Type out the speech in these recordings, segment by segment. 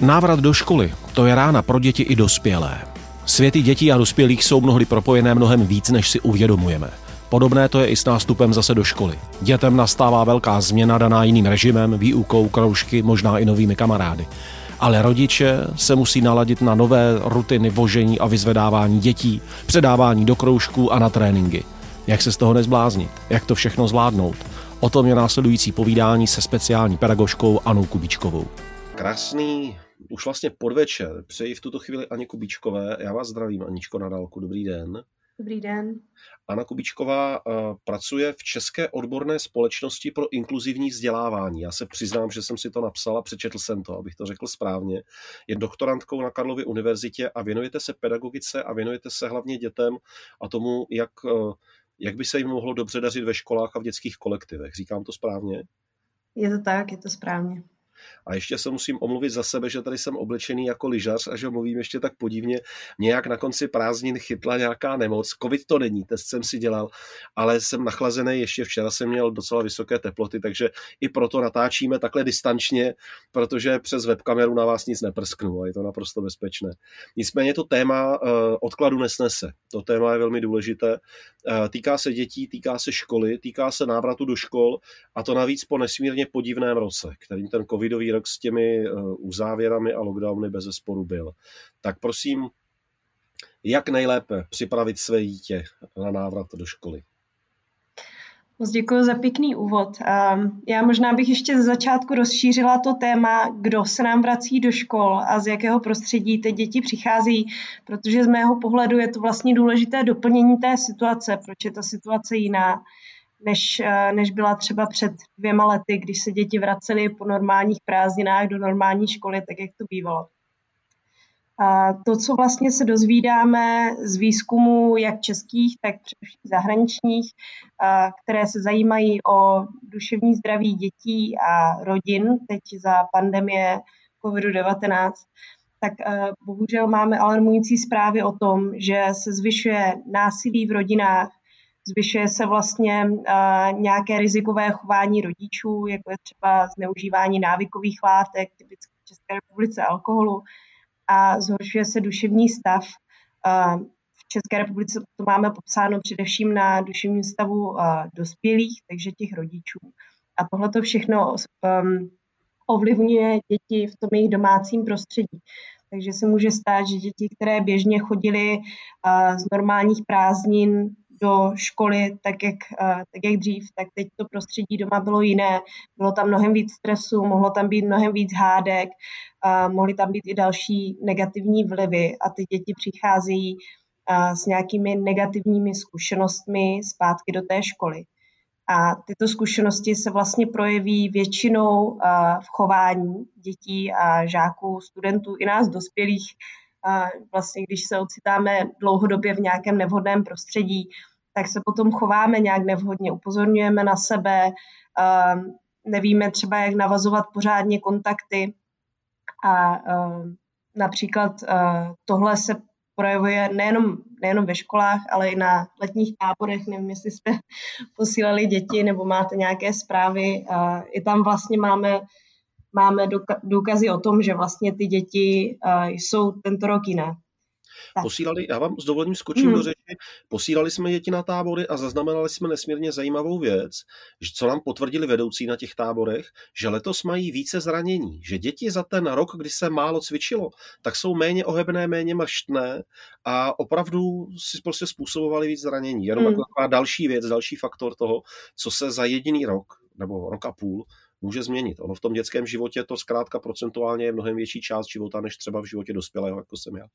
Návrat do školy, to je rána pro děti i dospělé. Světy dětí a dospělých jsou mnohdy propojené mnohem víc, než si uvědomujeme. Podobné to je i s nástupem zase do školy. Dětem nastává velká změna daná jiným režimem, výukou, kroužky, možná i novými kamarády. Ale rodiče se musí naladit na nové rutiny vožení a vyzvedávání dětí, předávání do kroužků a na tréninky. Jak se z toho nezbláznit? Jak to všechno zvládnout? O tom je následující povídání se speciální pedagožkou Anou Kubičkovou. Krásný už vlastně podvečer. Přeji v tuto chvíli Aně Kubičkové. Já vás zdravím, Aničko, na dálku. Dobrý den. Dobrý den. Anna Kubičková eh, pracuje v České odborné společnosti pro inkluzivní vzdělávání. Já se přiznám, že jsem si to napsal a přečetl jsem to, abych to řekl správně. Je doktorantkou na Karlově univerzitě a věnujete se pedagogice a věnujete se hlavně dětem a tomu, jak, eh, jak by se jim mohlo dobře dařit ve školách a v dětských kolektivech. Říkám to správně? Je to tak, je to správně. A ještě se musím omluvit za sebe, že tady jsem oblečený jako lyžař a že mluvím ještě tak podivně. Nějak na konci prázdnin chytla nějaká nemoc. Covid to není, test jsem si dělal, ale jsem nachlazený. Ještě včera jsem měl docela vysoké teploty, takže i proto natáčíme takhle distančně, protože přes webkameru na vás nic neprsknu a je to naprosto bezpečné. Nicméně to téma uh, odkladu nesnese. To téma je velmi důležité. Uh, týká se dětí, týká se školy, týká se návratu do škol a to navíc po nesmírně podivném roce, kterým ten COVID covidový rok s těmi eh, uzávěrami a lockdowny bez zesporu byl. Tak prosím, jak nejlépe připravit své dítě na návrat do školy? Moc děkuji za pěkný úvod. Já možná bych ještě ze začátku rozšířila to téma, kdo se nám vrací do škol a z jakého prostředí ty děti přichází, protože z mého pohledu je to vlastně důležité doplnění té situace, proč je ta situace jiná než, eh, než byla třeba před dvěma lety, když se děti vracely po normálních prázdninách do normální školy, tak jak to bývalo. A to, co vlastně se dozvídáme z výzkumu jak českých, tak především zahraničních, které se zajímají o duševní zdraví dětí a rodin teď za pandemie COVID-19, tak eh, bohužel máme alarmující zprávy o tom, že se zvyšuje násilí v rodinách, Zvyšuje se vlastně uh, nějaké rizikové chování rodičů, jako je třeba zneužívání návykových látek, typicky v České republice alkoholu, a zhoršuje se duševní stav. V České republice to máme popsáno především na duševním stavu dospělých, takže těch rodičů. A tohle to všechno um, ovlivňuje děti v tom jejich domácím prostředí. Takže se může stát, že děti, které běžně chodily z normálních prázdnin do školy tak jak, tak jak dřív, tak teď to prostředí doma bylo jiné. Bylo tam mnohem víc stresu, mohlo tam být mnohem víc hádek, mohly tam být i další negativní vlivy a ty děti přicházejí s nějakými negativními zkušenostmi zpátky do té školy. A tyto zkušenosti se vlastně projeví většinou v chování dětí a žáků, studentů i nás dospělých. Vlastně, když se ocitáme dlouhodobě v nějakém nevhodném prostředí, tak se potom chováme nějak nevhodně, upozorňujeme na sebe, ehm, nevíme třeba, jak navazovat pořádně kontakty a ehm, například eh, tohle se projevuje nejenom, nejenom ve školách, ale i na letních táborech. Nevím, jestli jsme posílali děti nebo máte nějaké zprávy. I tam vlastně máme, máme důkazy o tom, že vlastně ty děti eh, jsou tento rok jiné. Tak. Posílali, já vám s dovolením skočím hmm. do řeči, posílali jsme děti na tábory a zaznamenali jsme nesmírně zajímavou věc, že co nám potvrdili vedoucí na těch táborech, že letos mají více zranění, že děti za ten rok, kdy se málo cvičilo, tak jsou méně ohebné, méně mrštné a opravdu si prostě způsobovali víc zranění. Jenom hmm. jako taková další věc, další faktor toho, co se za jediný rok nebo rok a půl může změnit. Ono v tom dětském životě to zkrátka procentuálně je mnohem větší část života, než třeba v životě dospělého, jako jsem já.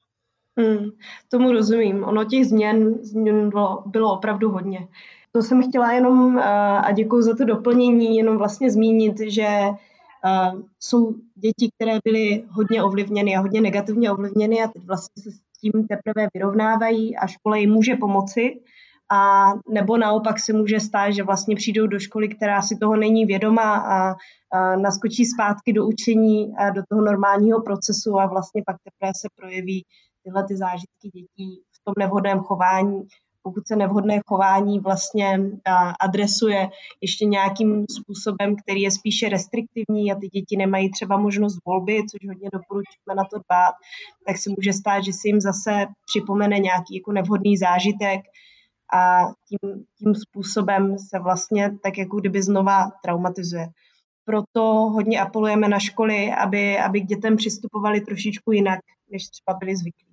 Hmm, tomu rozumím. Ono těch změn, změn bylo, bylo opravdu hodně. To jsem chtěla jenom, eh, a děkuji za to doplnění, jenom vlastně zmínit, že eh, jsou děti, které byly hodně ovlivněny a hodně negativně ovlivněny a teď vlastně se s tím teprve vyrovnávají a škola jim může pomoci. A nebo naopak se může stát, že vlastně přijdou do školy, která si toho není vědomá a, a naskočí zpátky do učení a do toho normálního procesu a vlastně pak teprve se projeví tyhle ty zážitky dětí v tom nevhodném chování pokud se nevhodné chování vlastně adresuje ještě nějakým způsobem, který je spíše restriktivní a ty děti nemají třeba možnost volby, což hodně doporučujeme na to dbát, tak se může stát, že si jim zase připomene nějaký jako nevhodný zážitek a tím, tím způsobem se vlastně tak jako kdyby znova traumatizuje. Proto hodně apelujeme na školy, aby, aby k dětem přistupovali trošičku jinak, než třeba byli zvyklí.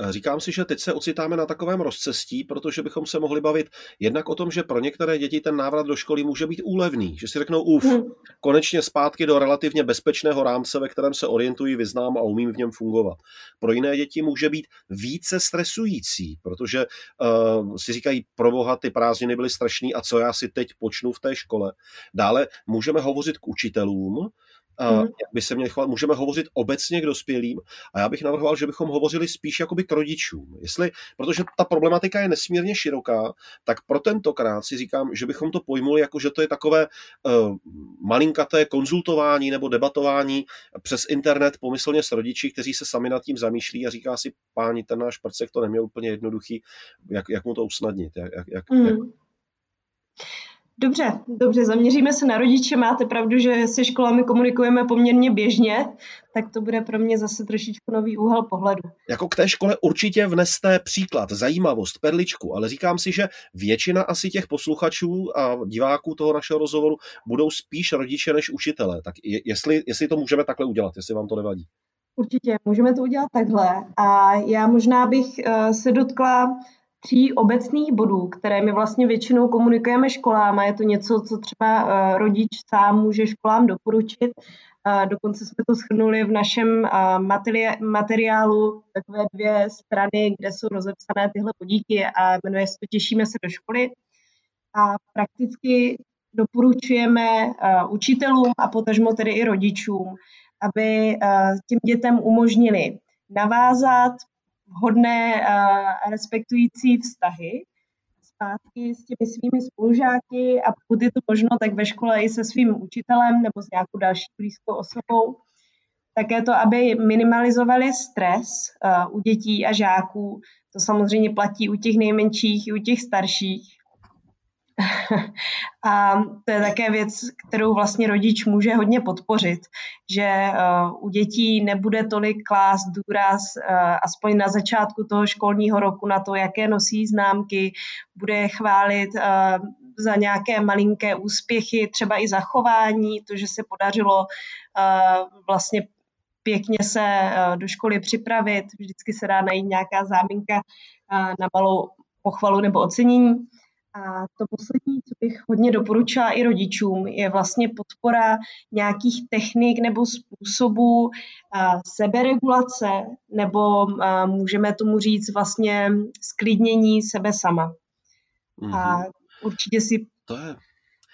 Eh, říkám si, že teď se ocitáme na takovém rozcestí, protože bychom se mohli bavit jednak o tom, že pro některé děti ten návrat do školy může být úlevný, že si řeknou, uf, hmm. konečně zpátky do relativně bezpečného rámce, ve kterém se orientují, vyznám a umím v něm fungovat. Pro jiné děti může být více stresující, protože uh, si říkají, pro boha, ty prázdniny byly strašný a co já si teď počnu v té škole. Dále můžeme hovořit k učitelům, mm. jak by se měli chovat. Můžeme hovořit obecně k dospělým a já bych navrhoval, že bychom hovořili spíš jakoby k rodičům. Jestli, protože ta problematika je nesmírně široká, tak pro tentokrát si říkám, že bychom to pojmuli jako, že to je takové uh, malinkaté konzultování nebo debatování přes internet pomyslně s rodiči, kteří se sami nad tím zamýšlí a říká si, páni, ten náš prcek to neměl úplně jednoduchý, jak, jak mu to usnadnit, jak, jak, mm. jak Dobře, dobře, zaměříme se na rodiče. Máte pravdu, že se školami komunikujeme poměrně běžně, tak to bude pro mě zase trošičku nový úhel pohledu. Jako k té škole určitě vneste příklad, zajímavost, perličku, ale říkám si, že většina asi těch posluchačů a diváků toho našeho rozhovoru budou spíš rodiče než učitelé. Tak jestli, jestli to můžeme takhle udělat, jestli vám to nevadí. Určitě, můžeme to udělat takhle. A já možná bych uh, se dotkla tří obecných bodů, které my vlastně většinou komunikujeme školám a je to něco, co třeba uh, rodič sám může školám doporučit. Uh, dokonce jsme to shrnuli v našem uh, materiálu takové dvě strany, kde jsou rozepsané tyhle podíky a jmenuje se Těšíme se do školy. A prakticky doporučujeme učitelům a potažmo tedy i rodičům, aby těm dětem umožnili navázat vhodné a respektující vztahy zpátky s těmi svými spolužáky a pokud je to možno, tak ve škole i se svým učitelem nebo s nějakou další blízkou osobou. Také to, aby minimalizovali stres u dětí a žáků. To samozřejmě platí u těch nejmenších i u těch starších. a to je také věc, kterou vlastně rodič může hodně podpořit, že uh, u dětí nebude tolik klást důraz, uh, aspoň na začátku toho školního roku, na to, jaké nosí známky, bude chválit uh, za nějaké malinké úspěchy, třeba i zachování, to, že se podařilo vlastně pěkně se do školy připravit, vždycky se dá najít nějaká záminka na malou pochvalu nebo ocenění. A to poslední, co bych hodně doporučila i rodičům, je vlastně podpora nějakých technik nebo způsobů seberegulace, nebo můžeme tomu říct vlastně sklidnění sebe sama. Mm-hmm. A mhm. určitě si to je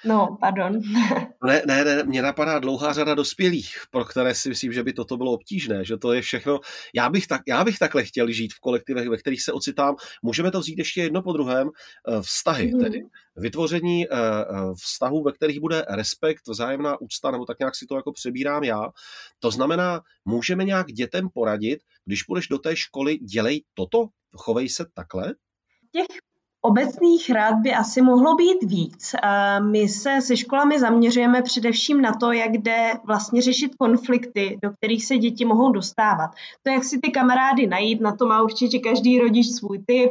No, pardon. ne, ne, ne, mě napadá dlouhá řada dospělých, pro které si myslím, že by toto bylo obtížné, že to je všechno. Já bych, tak, já bych takhle chtěl žít v kolektivech, ve kterých se ocitám. Můžeme to vzít ještě jedno po druhém. Eh, vztahy, mm. tedy vytvoření eh, eh, vztahů, ve kterých bude respekt, vzájemná úcta, nebo tak nějak si to jako přebírám já. To znamená, můžeme nějak dětem poradit, když půjdeš do té školy, dělej toto, chovej se takhle? Těch Obecných rád by asi mohlo být víc. My se se školami zaměřujeme především na to, jak jde vlastně řešit konflikty, do kterých se děti mohou dostávat. To, jak si ty kamarády najít, na to má určitě každý rodič svůj typ.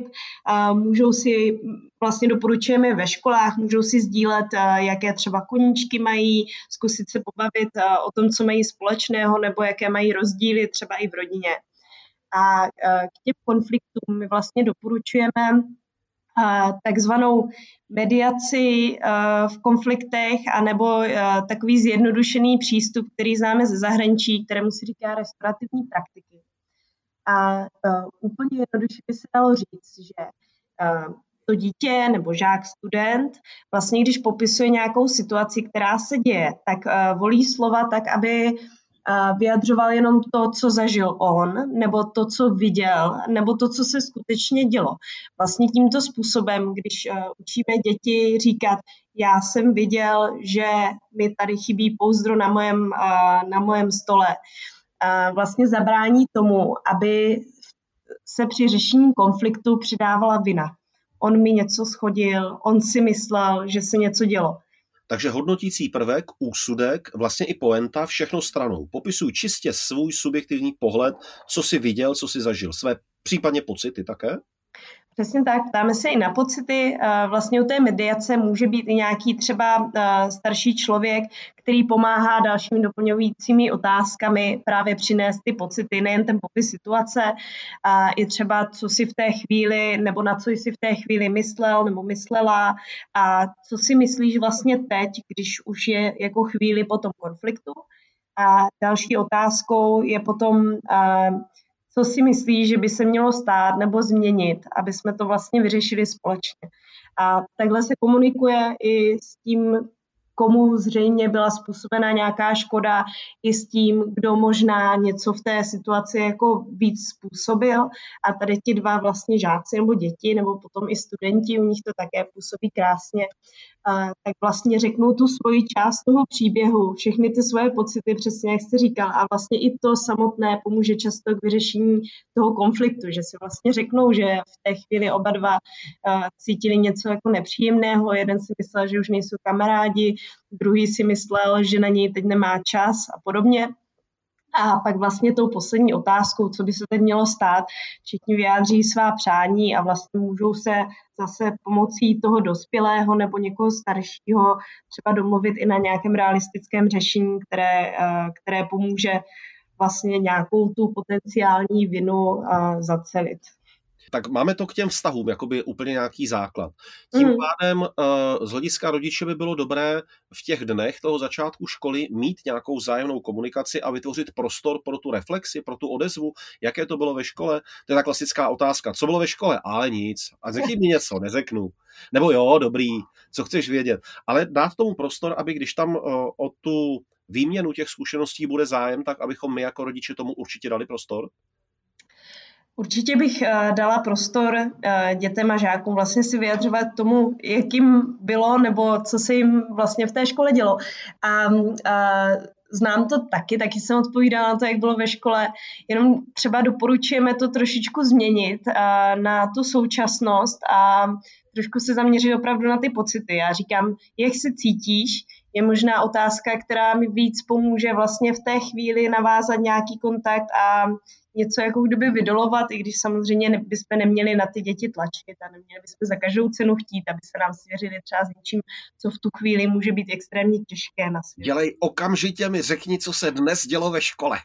Můžou si, vlastně doporučujeme ve školách, můžou si sdílet, jaké třeba koníčky mají, zkusit se pobavit o tom, co mají společného, nebo jaké mají rozdíly třeba i v rodině. A k těm konfliktům my vlastně doporučujeme takzvanou mediaci v konfliktech anebo takový zjednodušený přístup, který známe ze zahraničí, kterému se říká restaurativní praktiky. A úplně jednoduše by se dalo říct, že to dítě nebo žák, student, vlastně když popisuje nějakou situaci, která se děje, tak volí slova tak, aby vyjadřoval jenom to, co zažil on, nebo to, co viděl, nebo to, co se skutečně dělo. Vlastně tímto způsobem, když uh, učíme děti říkat, já jsem viděl, že mi tady chybí pouzdro na mojem, uh, na mojem stole, vlastně zabrání tomu, aby se při řešení konfliktu přidávala vina. on mi něco schodil, on si myslel, že se něco dělo. Takže hodnotící prvek, úsudek, vlastně i poenta, všechno stranou. Popisuj čistě svůj subjektivní pohled, co si viděl, co si zažil, své případně pocity také? Přesně tak, ptáme se i na pocity. Vlastně u té mediace může být i nějaký třeba starší člověk, který pomáhá dalšími doplňujícími otázkami právě přinést ty pocity, nejen ten popis situace, a i třeba co si v té chvíli, nebo na co jsi v té chvíli myslel nebo myslela a co si myslíš vlastně teď, když už je jako chvíli po tom konfliktu. A další otázkou je potom, co si myslí, že by se mělo stát nebo změnit, aby jsme to vlastně vyřešili společně. A takhle se komunikuje i s tím komu zřejmě byla způsobena nějaká škoda, i s tím, kdo možná něco v té situaci jako víc způsobil. A tady ti dva vlastně žáci nebo děti, nebo potom i studenti, u nich to také působí krásně, tak vlastně řeknou tu svoji část toho příběhu, všechny ty svoje pocity, přesně jak jste říkal, a vlastně i to samotné pomůže často k vyřešení toho konfliktu, že si vlastně řeknou, že v té chvíli oba dva cítili něco jako nepříjemného, jeden si myslel, že už nejsou kamarádi, druhý si myslel, že na něj teď nemá čas a podobně. A pak vlastně tou poslední otázkou, co by se teď mělo stát, všichni vyjádří svá přání a vlastně můžou se zase pomocí toho dospělého nebo někoho staršího třeba domluvit i na nějakém realistickém řešení, které, eh, které pomůže vlastně nějakou tu potenciální vinu eh, zacelit tak máme to k těm vztahům, jakoby úplně nějaký základ. Tím mm. pádem eh, z hlediska rodiče by bylo dobré v těch dnech toho začátku školy mít nějakou zájemnou komunikaci a vytvořit prostor pro tu reflexi, pro tu odezvu, jaké to bylo ve škole. To je ta klasická otázka. Co bylo ve škole? Ale nic. A řekni mi něco, neřeknu. Nebo jo, dobrý, co chceš vědět. Ale dát tomu prostor, aby když tam eh, o tu výměnu těch zkušeností bude zájem, tak abychom my jako rodiče tomu určitě dali prostor? Určitě bych uh, dala prostor uh, dětem a žákům vlastně si vyjadřovat tomu, jakým bylo nebo co se jim vlastně v té škole dělo. A uh, znám to taky, taky jsem odpovídala na to, jak bylo ve škole, jenom třeba doporučujeme to trošičku změnit na tu současnost a trošku se zaměřit opravdu na ty pocity. Já říkám, jak se cítíš, je možná otázka, která mi víc pomůže vlastně v té chvíli navázat nějaký kontakt a něco jako kdyby vydolovat, i když samozřejmě bychom neměli na ty děti tlačit a neměli bychom za každou cenu chtít, aby se nám svěřili třeba s něčím, co v tu chvíli může být extrémně těžké na světě. Dělej okamžitě mi řekni, co se dnes dělo ve škole.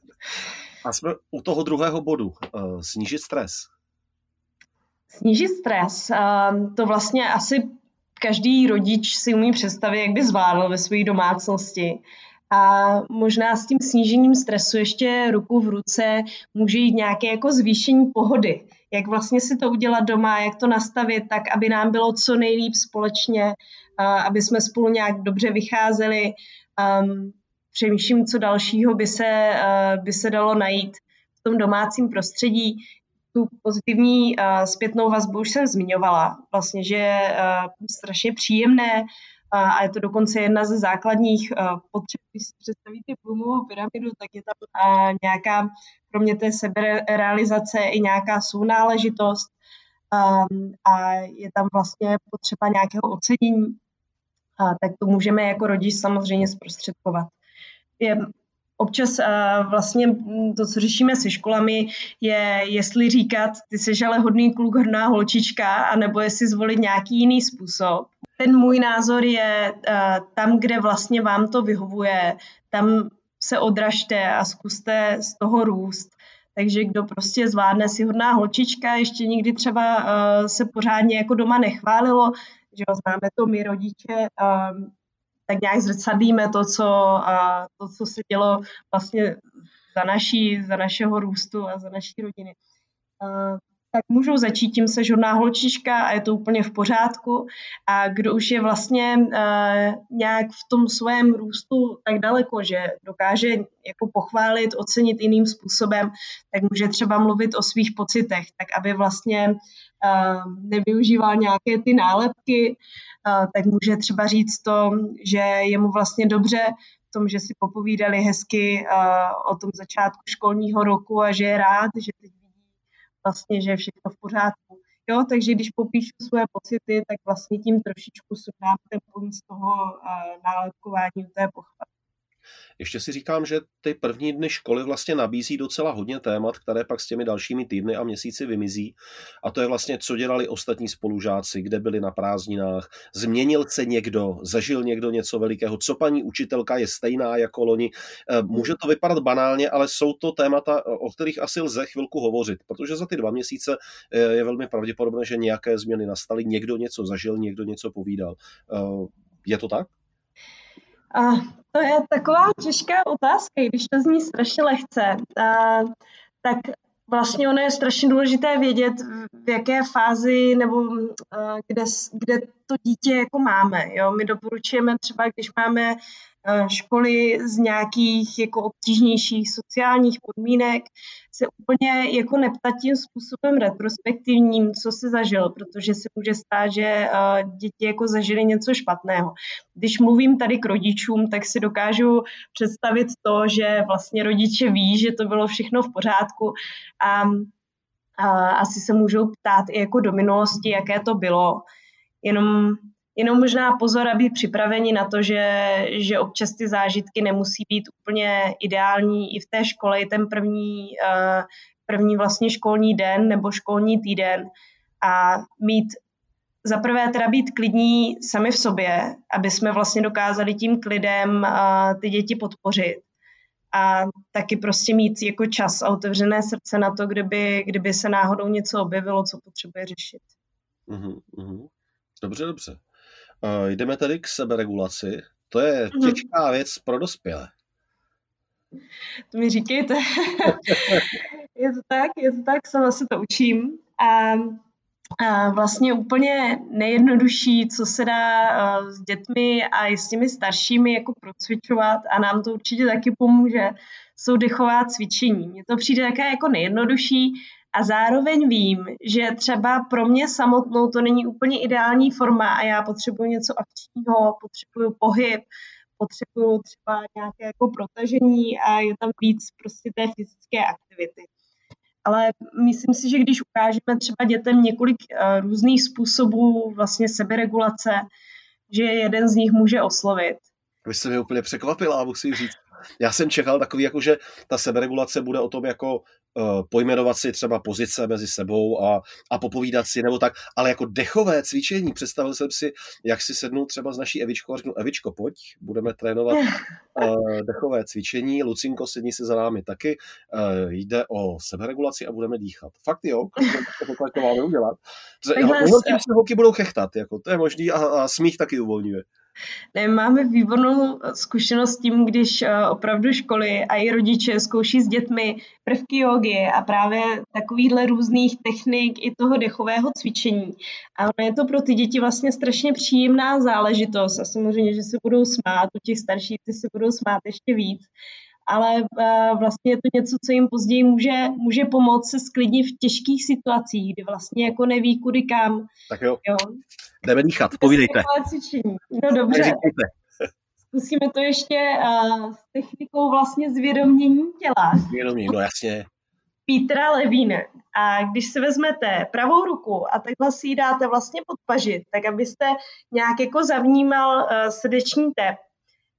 a jsme u toho druhého bodu. Uh, snížit stres. Snížit stres. Uh, to vlastně asi každý rodič si umí představit, jak by zvládl ve své domácnosti. A možná s tím snížením stresu ještě ruku v ruce může jít nějaké jako zvýšení pohody. Jak vlastně si to udělat doma, jak to nastavit tak, aby nám bylo co nejlíp společně, aby jsme spolu nějak dobře vycházeli. Um, přemýšlím, co dalšího by se, uh, by se dalo najít v tom domácím prostředí. Tu pozitivní uh, zpětnou vazbu už jsem zmiňovala, vlastně, že je uh, strašně příjemné a je to dokonce jedna ze základních potřeb. Když si představíte plumovou pyramidu, tak je tam nějaká, kromě té seberealizace, i nějaká sounáležitost a je tam vlastně potřeba nějakého ocenění, tak to můžeme jako rodič samozřejmě zprostředkovat. Je, občas uh, vlastně to, co řešíme se školami, je, jestli říkat, ty jsi ale hodný kluk, hodná holčička, anebo jestli zvolit nějaký jiný způsob. Ten můj názor je uh, tam, kde vlastně vám to vyhovuje, tam se odražte a zkuste z toho růst. Takže kdo prostě zvládne si hodná holčička, ještě nikdy třeba uh, se pořádně jako doma nechválilo, že jo, známe to my rodiče, tak nějak zrcadlíme to, co, uh, to, co se dělo vlastně za, naší, za našeho růstu a za naší rodiny. Uh, tak můžou začít tím se žodná holčička a je to úplně v pořádku. A kdo už je vlastně uh, nějak v tom svém růstu tak daleko, že dokáže jako pochválit, ocenit jiným způsobem, tak může třeba mluvit o svých pocitech, tak aby vlastně uh, nevyužíval nějaké ty nálepky, uh, tak může třeba říct to, že je mu vlastně dobře v tom, že si popovídali hezky uh, o tom začátku školního roku a že je rád, že teď vlastně, že je všechno v pořádku. Jo, takže když popíšu svoje pocity, tak vlastně tím trošičku sundám ten z toho uh, nálepkování té pochvaly. Ještě si říkám, že ty první dny školy vlastně nabízí docela hodně témat, které pak s těmi dalšími týdny a měsíci vymizí. A to je vlastně, co dělali ostatní spolužáci, kde byli na prázdninách, změnil se někdo, zažil někdo něco velikého, co paní učitelka je stejná jako loni. Eh, může to vypadat banálně, ale jsou to témata, o kterých asi lze chvilku hovořit, protože za ty dva měsíce eh, je velmi pravděpodobné, že nějaké změny nastaly, někdo něco zažil, někdo něco povídal. Eh, je to tak? A to je taková těžká otázka, když to zní strašně lehce. A, tak vlastně ono je strašně důležité vědět, v jaké fázi nebo kde, kde to dítě jako máme. Jo? My doporučujeme třeba, když máme školy z nějakých jako obtížnějších sociálních podmínek se úplně jako neptat tím způsobem retrospektivním, co se zažil, protože se může stát, že eh, děti jako zažili něco špatného. Když mluvím tady k rodičům, tak si dokážu představit to, že vlastně rodiče ví, že to bylo všechno v pořádku a, a asi se můžou ptát i jako do minulosti, jaké to bylo. Jenom Jenom možná pozor, aby připraveni na to, že, že občas ty zážitky nemusí být úplně ideální i v té škole, i ten první, uh, první vlastně školní den nebo školní týden a mít za prvé teda být klidní sami v sobě, aby jsme vlastně dokázali tím klidem uh, ty děti podpořit a taky prostě mít jako čas a otevřené srdce na to, kdyby, kdyby se náhodou něco objevilo, co potřebuje řešit. Mm-hmm. Dobře, dobře. Uh, jdeme tedy k seberegulaci. To je mhm. těžká věc pro dospělé. To mi říkejte. je to tak, je to tak, sama se to učím. A, a vlastně úplně nejjednodušší, co se dá uh, s dětmi a i s těmi staršími jako procvičovat a nám to určitě taky pomůže, jsou dechová cvičení. Mně to přijde také jako nejjednodušší, a zároveň vím, že třeba pro mě samotnou to není úplně ideální forma a já potřebuji něco akčního, potřebuju pohyb, potřebuju třeba nějaké jako protažení a je tam víc prostě té fyzické aktivity. Ale myslím si, že když ukážeme třeba dětem několik uh, různých způsobů vlastně seberegulace, že jeden z nich může oslovit. Vy jste mě úplně překvapila, musím říct. Já jsem čekal takový, jako že ta seberegulace bude o tom jako uh, pojmenovat si třeba pozice mezi sebou a, a popovídat si nebo tak, ale jako dechové cvičení, představil jsem si, jak si sednu třeba s naší Evičkou a řeknu, Evičko, pojď, budeme trénovat uh, dechové cvičení, Lucinko, sedni se za námi taky, uh, jde o seberegulaci a budeme dýchat. Fakt jo, to máme udělat. Jenom tím se holky budou chechtat, jako, to je možný a, a smích taky uvolňuje. Ne, máme výbornou zkušenost s tím, když eh, opravdu školy a i rodiče zkouší s dětmi prvky jogy a právě takovýhle různých technik i toho dechového cvičení. A ono je to pro ty děti vlastně strašně příjemná záležitost a samozřejmě, že se budou smát, u těch starších ty se budou smát ještě víc ale uh, vlastně je to něco, co jim později může, může pomoct se sklidnit v těžkých situacích, kdy vlastně jako neví kudy kam. Tak jo, jo. jdeme dýchat, povídejte. No dobře. Zkusíme to ještě uh, s technikou vlastně zvědomění těla. Zvědomění, no jasně. Petra Levíne. A když si vezmete pravou ruku a takhle si ji dáte vlastně pod pažit, tak abyste nějak jako zavnímal uh, srdeční tep,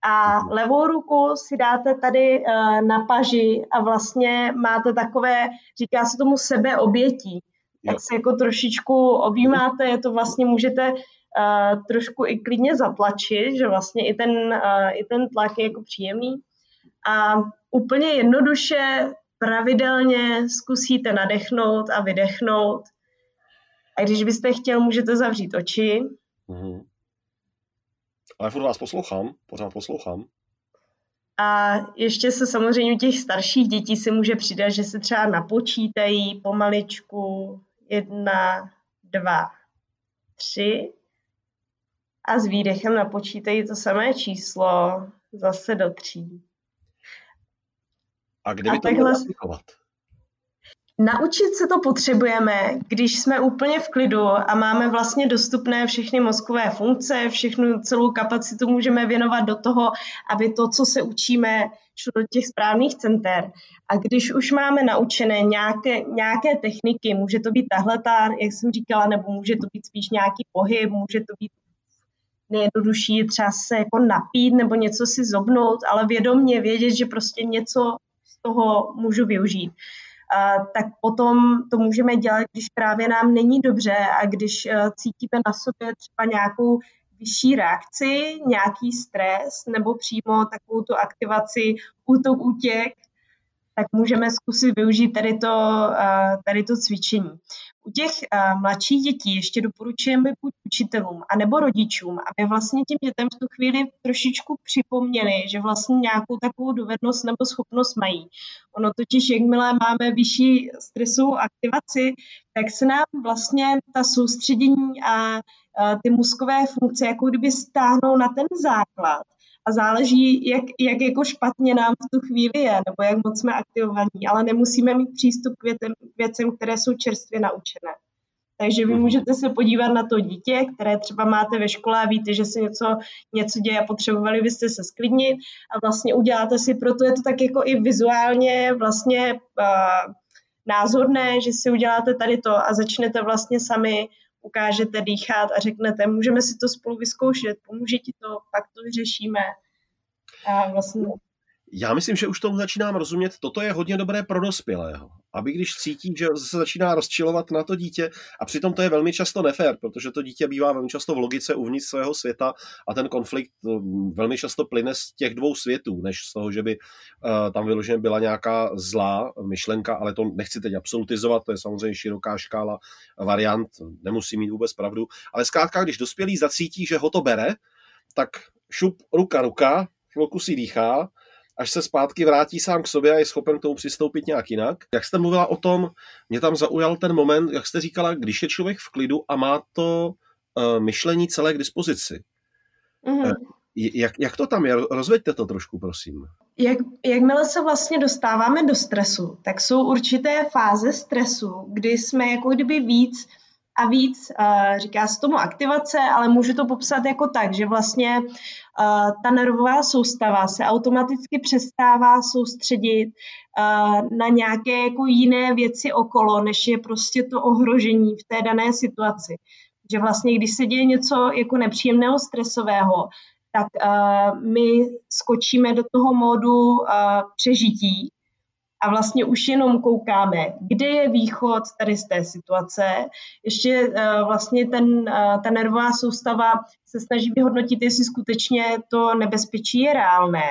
a levou ruku si dáte tady uh, na paži a vlastně máte takové, říká se tomu sebeobětí. Tak se jako trošičku objímáte, je to vlastně můžete uh, trošku i klidně zatlačit, že vlastně i ten, uh, i ten tlak je jako příjemný. A úplně jednoduše, pravidelně zkusíte nadechnout a vydechnout. A když byste chtěl, můžete zavřít oči. Mm-hmm. Ale furt vás poslouchám, pořád poslouchám. A ještě se samozřejmě u těch starších dětí se může přidat, že se třeba napočítají pomaličku jedna, dva, tři a s výdechem napočítají to samé číslo zase do tří. A kde by to takhle... aplikovat? Naučit se to potřebujeme, když jsme úplně v klidu a máme vlastně dostupné všechny mozkové funkce, všechnu celou kapacitu můžeme věnovat do toho, aby to, co se učíme, šlo do těch správných center. A když už máme naučené nějaké, nějaké techniky, může to být tahle, jak jsem říkala, nebo může to být spíš nějaký pohyb, může to být nejjednodušší třeba se jako napít nebo něco si zobnout, ale vědomně vědět, že prostě něco z toho můžu využít tak potom to můžeme dělat, když právě nám není dobře a když eh, cítíme na sobě třeba nějakou vyšší reakci, nějaký stres nebo přímo takovou tu aktivaci útok, útěk, tak můžeme zkusit využít tady to, tady to cvičení. U těch mladších dětí ještě doporučujeme buď učitelům anebo rodičům, aby vlastně těm dětem v tu chvíli trošičku připomněli, že vlastně nějakou takovou dovednost nebo schopnost mají. Ono totiž, jakmile máme vyšší stresovou aktivaci, tak se nám vlastně ta soustředění a ty mozkové funkce jako kdyby stáhnou na ten základ a záleží, jak, jak jako špatně nám v tu chvíli je, nebo jak moc jsme aktivovaní, ale nemusíme mít přístup k věcem, věcem které jsou čerstvě naučené. Takže vy mhm. můžete se podívat na to dítě, které třeba máte ve škole a víte, že se něco, něco děje a potřebovali byste se sklidnit a vlastně uděláte si, proto je to tak jako i vizuálně vlastně uh, názorné, že si uděláte tady to a začnete vlastně sami ukážete dýchat a řeknete, můžeme si to spolu vyzkoušet, pomůže ti to, pak to vyřešíme. A vlastně já myslím, že už tomu začínám rozumět, toto je hodně dobré pro dospělého. Aby když cítí, že se začíná rozčilovat na to dítě, a přitom to je velmi často nefér, protože to dítě bývá velmi často v logice uvnitř svého světa a ten konflikt mm, velmi často plyne z těch dvou světů, než z toho, že by uh, tam vyloženě byla nějaká zlá myšlenka, ale to nechci teď absolutizovat, to je samozřejmě široká škála variant, nemusí mít vůbec pravdu, ale zkrátka, když dospělý zacítí, že ho to bere, tak šup ruka ruka, chvilku si dýchá, až se zpátky vrátí sám k sobě a je schopen k tomu přistoupit nějak jinak. Jak jste mluvila o tom, mě tam zaujal ten moment, jak jste říkala, když je člověk v klidu a má to uh, myšlení celé k dispozici. Mm-hmm. Jak, jak to tam je? Rozveďte to trošku, prosím. Jak, jakmile se vlastně dostáváme do stresu, tak jsou určité fáze stresu, kdy jsme jako kdyby víc a víc, říká se tomu aktivace, ale můžu to popsat jako tak, že vlastně ta nervová soustava se automaticky přestává soustředit na nějaké jako jiné věci okolo, než je prostě to ohrožení v té dané situaci. Že vlastně, když se děje něco jako nepříjemného, stresového, tak uh, my skočíme do toho módu uh, přežití a vlastně už jenom koukáme, kde je východ tady z té situace. Ještě uh, vlastně ten, uh, ta nervová soustava se snaží vyhodnotit, jestli skutečně to nebezpečí je reálné.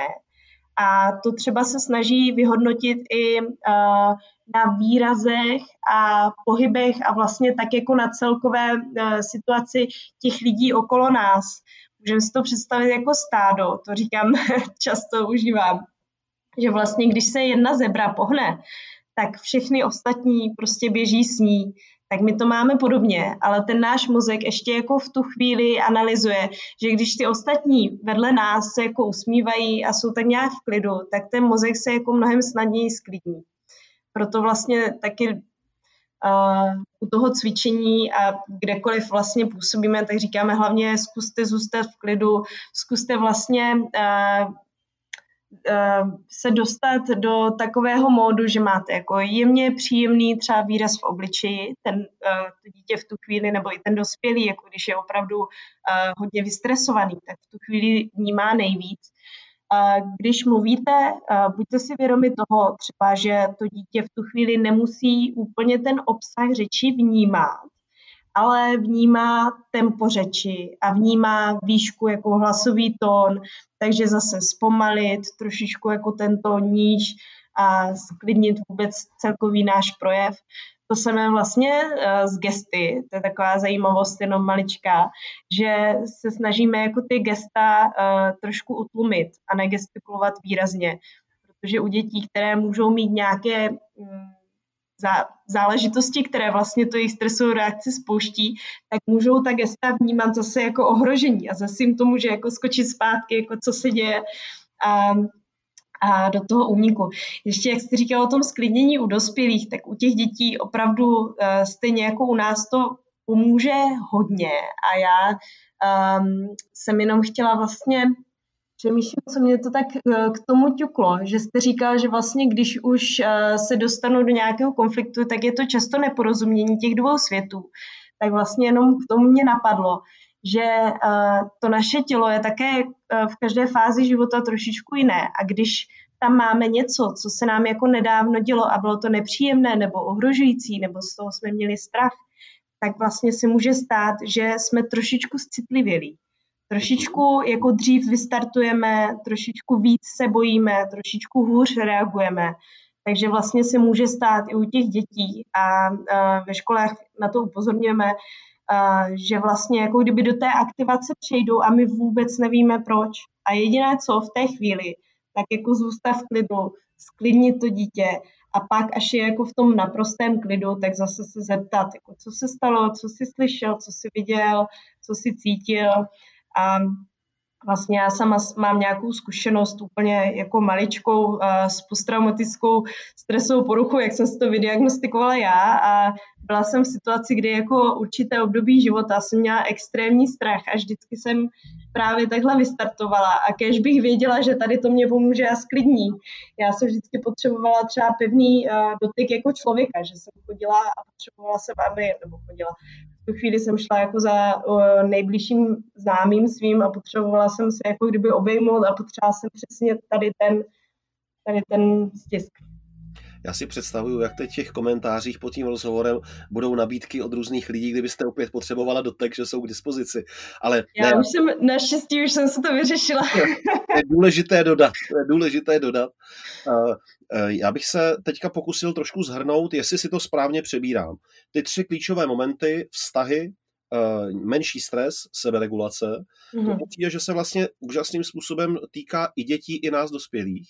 A to třeba se snaží vyhodnotit i uh, na výrazech a pohybech a vlastně tak jako na celkové situaci těch lidí okolo nás. Můžeme si to představit jako stádo, to říkám, často užívám že vlastně když se jedna zebra pohne, tak všechny ostatní prostě běží s ní. Tak my to máme podobně, ale ten náš mozek ještě jako v tu chvíli analyzuje, že když ty ostatní vedle nás se jako usmívají a jsou tak nějak v klidu, tak ten mozek se jako mnohem snadněji sklidní. Proto vlastně taky uh, u toho cvičení a kdekoliv vlastně působíme, tak říkáme hlavně zkuste zůstat v klidu, zkuste vlastně uh, se dostat do takového módu, že máte jako jemně příjemný třeba výraz v obličeji, ten uh, to dítě v tu chvíli, nebo i ten dospělý, jako když je opravdu uh, hodně vystresovaný, tak v tu chvíli vnímá nejvíc. Když mluvíte, buďte si vědomi toho třeba, že to dítě v tu chvíli nemusí úplně ten obsah řeči vnímat, ale vnímá tempo řeči a vnímá výšku jako hlasový tón, takže zase zpomalit trošičku jako tento níž a sklidnit vůbec celkový náš projev. To samé vlastně uh, z gesty, to je taková zajímavost jenom maličká, že se snažíme jako ty gesta uh, trošku utlumit a negestikulovat výrazně, protože u dětí, které můžou mít nějaké um, záležitosti, které vlastně to jejich stresovou reakci spouští, tak můžou ta gesta vnímat zase jako ohrožení a zase jim to může jako skočit zpátky, jako co se děje. A, a do toho úniku. Ještě jak jste říkal o tom sklidnění u dospělých, tak u těch dětí opravdu uh, stejně jako u nás to pomůže hodně a já um, jsem jenom chtěla vlastně přemýšlím, co mě to tak uh, k tomu ťuklo, že jste říkal, že vlastně když už uh, se dostanu do nějakého konfliktu, tak je to často neporozumění těch dvou světů. Tak vlastně jenom k tomu mě napadlo, že uh, to naše tělo je také v každé fázi života trošičku jiné a když tam máme něco, co se nám jako nedávno dělo a bylo to nepříjemné nebo ohrožující, nebo z toho jsme měli strach, tak vlastně se může stát, že jsme trošičku citlivělí. Trošičku jako dřív vystartujeme, trošičku víc se bojíme, trošičku hůř reagujeme. Takže vlastně se může stát i u těch dětí a, ve školách na to upozorňujeme, že vlastně jako kdyby do té aktivace přejdou a my vůbec nevíme proč. A jediné co v té chvíli, tak jako zůstat v klidu, sklidnit to dítě a pak, až je jako v tom naprostém klidu, tak zase se zeptat, jako co se stalo, co jsi slyšel, co jsi viděl, co jsi cítil. A vlastně já sama mám nějakou zkušenost úplně jako maličkou s posttraumatickou stresovou poruchou, jak jsem si to vydiagnostikovala já a byla jsem v situaci, kdy jako určité období života jsem měla extrémní strach a vždycky jsem právě takhle vystartovala a kež bych věděla, že tady to mě pomůže a sklidní. Já jsem vždycky potřebovala třeba pevný dotyk jako člověka, že jsem chodila a potřebovala jsem, aby, nebo chodila, tu chvíli jsem šla jako za nejbližším známým svým a potřebovala jsem se jako kdyby obejmout a potřebovala jsem přesně tady ten, tady ten stisk. Já si představuju, jak teď v těch komentářích pod tím rozhovorem budou nabídky od různých lidí, kdybyste opět potřebovala dotek, že jsou k dispozici. Ale Já ne, už jsem, naštěstí už jsem se to vyřešila. je důležité dodat. Je důležité dodat. Já bych se teďka pokusil trošku zhrnout, jestli si to správně přebírám. Ty tři klíčové momenty, vztahy, menší stres, seberegulace, mm-hmm. to je, že se vlastně úžasným způsobem týká i dětí, i nás dospělých.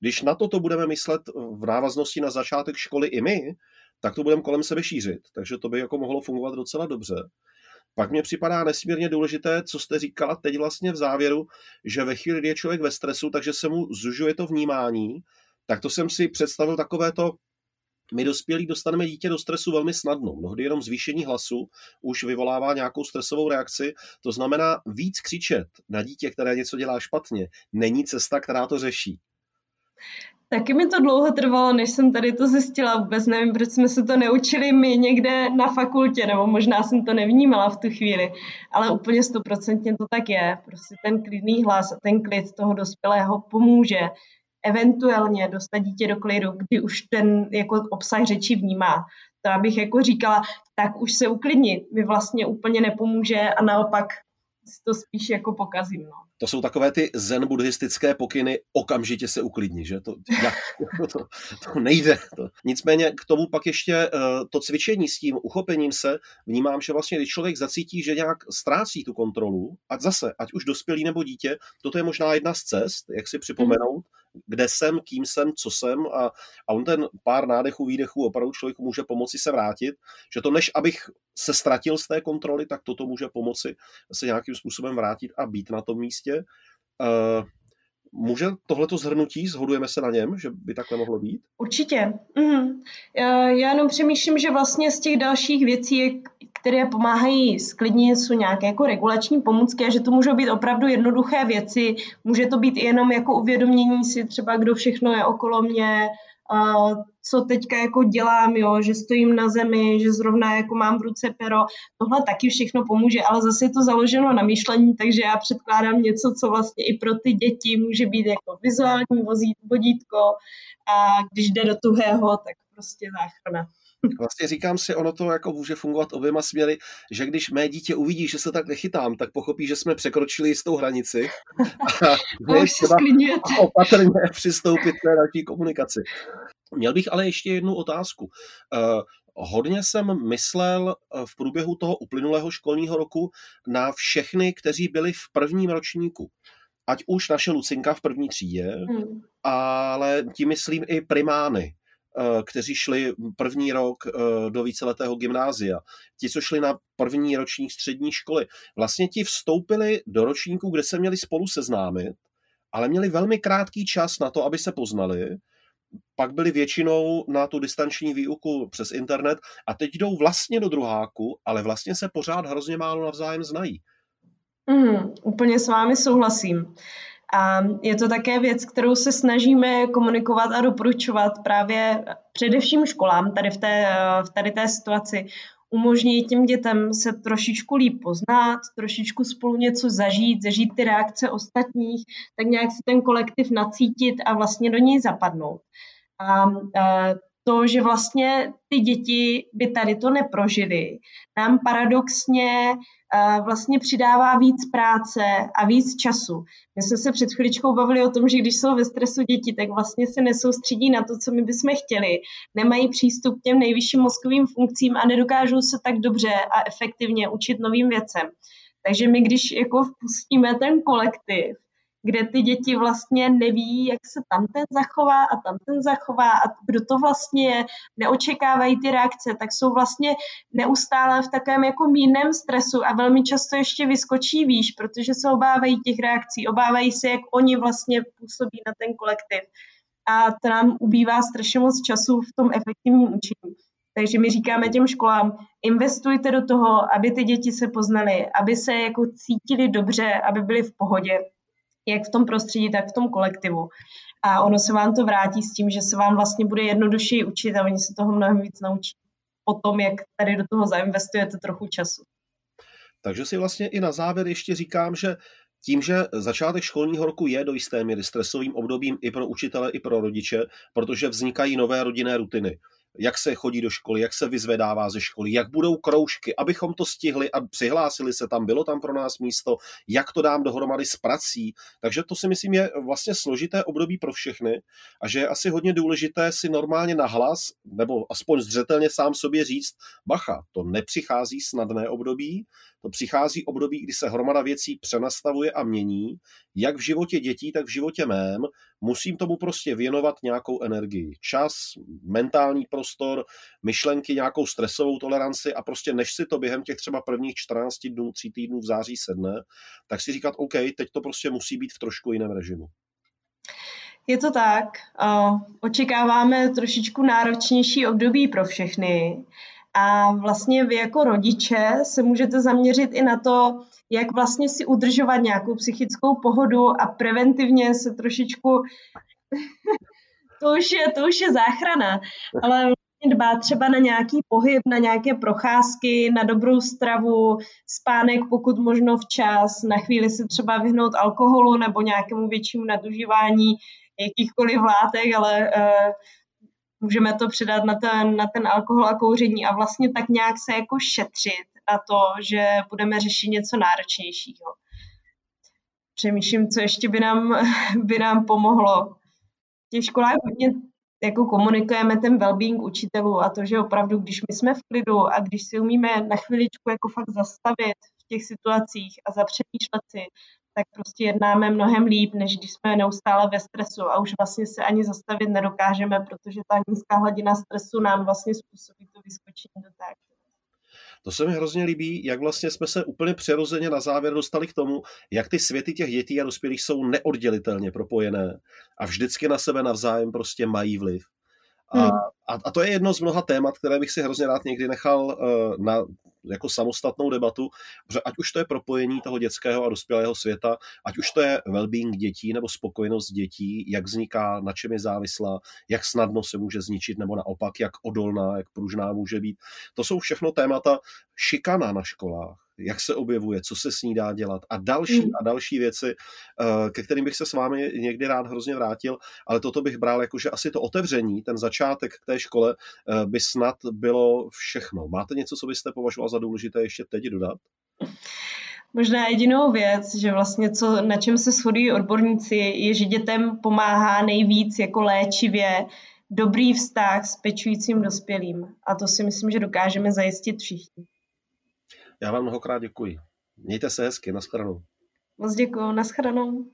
Když na toto budeme myslet v návaznosti na začátek školy i my, tak to budeme kolem sebe šířit. Takže to by jako mohlo fungovat docela dobře. Pak mě připadá nesmírně důležité, co jste říkala teď vlastně v závěru, že ve chvíli, kdy je člověk ve stresu, takže se mu zužuje to vnímání, tak to jsem si představil takové to, my dospělí dostaneme dítě do stresu velmi snadno. Mnohdy jenom zvýšení hlasu už vyvolává nějakou stresovou reakci. To znamená, víc křičet na dítě, které něco dělá špatně, není cesta, která to řeší. Taky mi to dlouho trvalo, než jsem tady to zjistila. Vůbec nevím, proč jsme se to neučili my někde na fakultě, nebo možná jsem to nevnímala v tu chvíli, ale úplně stoprocentně to tak je. Prostě ten klidný hlas a ten klid toho dospělého pomůže eventuálně dostat dítě do klidu, kdy už ten jako obsah řeči vnímá. To abych jako říkala, tak už se uklidnit mi vlastně úplně nepomůže a naopak to spíš jako pokazím. No to jsou takové ty zen buddhistické pokyny, okamžitě se uklidni, že? To, jak, to, to nejde. To. Nicméně k tomu pak ještě uh, to cvičení s tím uchopením se, vnímám, že vlastně, když člověk zacítí, že nějak ztrácí tu kontrolu, ať zase, ať už dospělý nebo dítě, toto je možná jedna z cest, jak si připomenout, kde jsem, kým jsem, co jsem a, a on ten pár nádechů, výdechů opravdu člověku může pomoci se vrátit, že to než abych se ztratil z té kontroly, tak toto může pomoci se nějakým způsobem vrátit a být na tom místě. Uh, Může tohleto zhrnutí, zhodujeme se na něm, že by takhle mohlo být? Určitě. Mm. Já, jenom přemýšlím, že vlastně z těch dalších věcí, které pomáhají sklidnit, jsou nějaké jako regulační pomůcky a že to můžou být opravdu jednoduché věci. Může to být jenom jako uvědomění si třeba, kdo všechno je okolo mě, co teďka jako dělám, jo, že stojím na zemi, že zrovna jako mám v ruce pero, tohle taky všechno pomůže, ale zase je to založeno na myšlení, takže já předkládám něco, co vlastně i pro ty děti může být jako vizuální vodítko a když jde do tuhého, tak prostě záchrana. Vlastně říkám si, ono to jako může fungovat oběma směry, že když mé dítě uvidí, že se tak nechytám, tak pochopí, že jsme překročili jistou hranici a, a už se opatrně přistoupit k té další komunikaci. Měl bych ale ještě jednu otázku. Uh, hodně jsem myslel eh, v průběhu toho uplynulého školního roku na všechny, kteří byli v prvním ročníku. Ať už naše Lucinka v první třídě, hmm. ale tím myslím i primány, Eh, kteří šli první rok eh, do víceletého gymnázia, ti, co šli na první ročník střední školy, vlastně ti vstoupili do ročníku, kde se měli spolu seznámit ale měli velmi krátký čas na to, aby se poznali, pak byli většinou na tu distanční výuku přes internet a teď jdou vlastně do druháku, ale vlastně se pořád hrozně málo navzájem znají. Mm, úplně s vámi souhlasím. A je to také věc, kterou se snažíme komunikovat a doporučovat právě především školám tady v, té, v tady té situaci. Umožní těm dětem se trošičku líp poznat, trošičku spolu něco zažít, zažít ty reakce ostatních, tak nějak si ten kolektiv nacítit a vlastně do něj zapadnout. A, a to, že vlastně ty děti by tady to neprožily, nám paradoxně vlastně přidává víc práce a víc času. My jsme se před chviličkou bavili o tom, že když jsou ve stresu děti, tak vlastně se nesoustředí na to, co my bychom chtěli. Nemají přístup k těm nejvyšším mozkovým funkcím a nedokážou se tak dobře a efektivně učit novým věcem. Takže my, když jako vpustíme ten kolektiv, kde ty děti vlastně neví, jak se tam ten zachová a tam ten zachová a kdo to vlastně je, neočekávají ty reakce, tak jsou vlastně neustále v takovém jako mírném stresu a velmi často ještě vyskočí výš, protože se obávají těch reakcí, obávají se, jak oni vlastně působí na ten kolektiv. A to nám ubývá strašně moc času v tom efektivním učení. Takže my říkáme těm školám, investujte do toho, aby ty děti se poznaly, aby se jako cítili dobře, aby byli v pohodě jak v tom prostředí, tak v tom kolektivu. A ono se vám to vrátí s tím, že se vám vlastně bude jednodušeji učit a oni se toho mnohem víc naučí po tom, jak tady do toho zainvestujete trochu času. Takže si vlastně i na závěr ještě říkám, že tím, že začátek školního roku je do jisté míry stresovým obdobím i pro učitele, i pro rodiče, protože vznikají nové rodinné rutiny jak se chodí do školy, jak se vyzvedává ze školy, jak budou kroužky, abychom to stihli a přihlásili se tam, bylo tam pro nás místo, jak to dám dohromady s prací. Takže to si myslím je vlastně složité období pro všechny a že je asi hodně důležité si normálně nahlas, nebo aspoň zřetelně sám sobě říct, bacha, to nepřichází snadné období, to přichází období, kdy se hromada věcí přenastavuje a mění, jak v životě dětí, tak v životě mém. Musím tomu prostě věnovat nějakou energii. Čas, mentální prostor, myšlenky, nějakou stresovou toleranci a prostě než si to během těch třeba prvních 14 dnů, 3 týdnů v září sedne, tak si říkat, OK, teď to prostě musí být v trošku jiném režimu. Je to tak. Očekáváme trošičku náročnější období pro všechny. A vlastně vy jako rodiče se můžete zaměřit i na to, jak vlastně si udržovat nějakou psychickou pohodu a preventivně se trošičku, to už je, to už je záchrana, ale vlastně dbát třeba na nějaký pohyb, na nějaké procházky, na dobrou stravu, spánek pokud možno včas, na chvíli se třeba vyhnout alkoholu nebo nějakému většímu nadužívání jakýchkoliv látek, ale uh, můžeme to předat na ten, na ten alkohol a kouření a vlastně tak nějak se jako šetřit na to, že budeme řešit něco náročnějšího. Přemýšlím, co ještě by nám, by nám pomohlo. V těch školách hodně jako komunikujeme ten well-being učitelů a to, že opravdu, když my jsme v klidu a když si umíme na chviličku jako fakt zastavit v těch situacích a zapřemýšlet si, tak prostě jednáme mnohem líp, než když jsme neustále ve stresu a už vlastně se ani zastavit nedokážeme, protože ta nízká hladina stresu nám vlastně způsobí to vyskočení do té to se mi hrozně líbí, jak vlastně jsme se úplně přirozeně na závěr dostali k tomu, jak ty světy těch dětí a dospělých jsou neoddělitelně propojené a vždycky na sebe navzájem prostě mají vliv. A, hmm. A, a to je jedno z mnoha témat, které bych si hrozně rád někdy nechal uh, na jako samostatnou debatu, protože ať už to je propojení toho dětského a dospělého světa, ať už to je well-being dětí nebo spokojenost dětí, jak vzniká, na čem je závislá, jak snadno se může zničit nebo naopak, jak odolná, jak pružná může být. To jsou všechno témata šikana na školách jak se objevuje, co se s ní dá dělat a další hmm. a další věci, eh, ke kterým bych se s vámi někdy rád hrozně vrátil, ale toto bych bral jako, že asi to otevření, ten začátek k té škole eh, by snad bylo všechno. Máte něco, co byste považoval za důležité ještě teď dodat? Možná jedinou věc, že vlastně co, na čem se shodují odborníci, je, že dětem pomáhá nejvíc jako léčivě dobrý vztah s pečujícím dospělým. A to si myslím, že dokážeme zajistit všichni. Já vám mnohokrát děkuji. Mějte se hezky, nashledanou. Moc děkuji, nashledanou.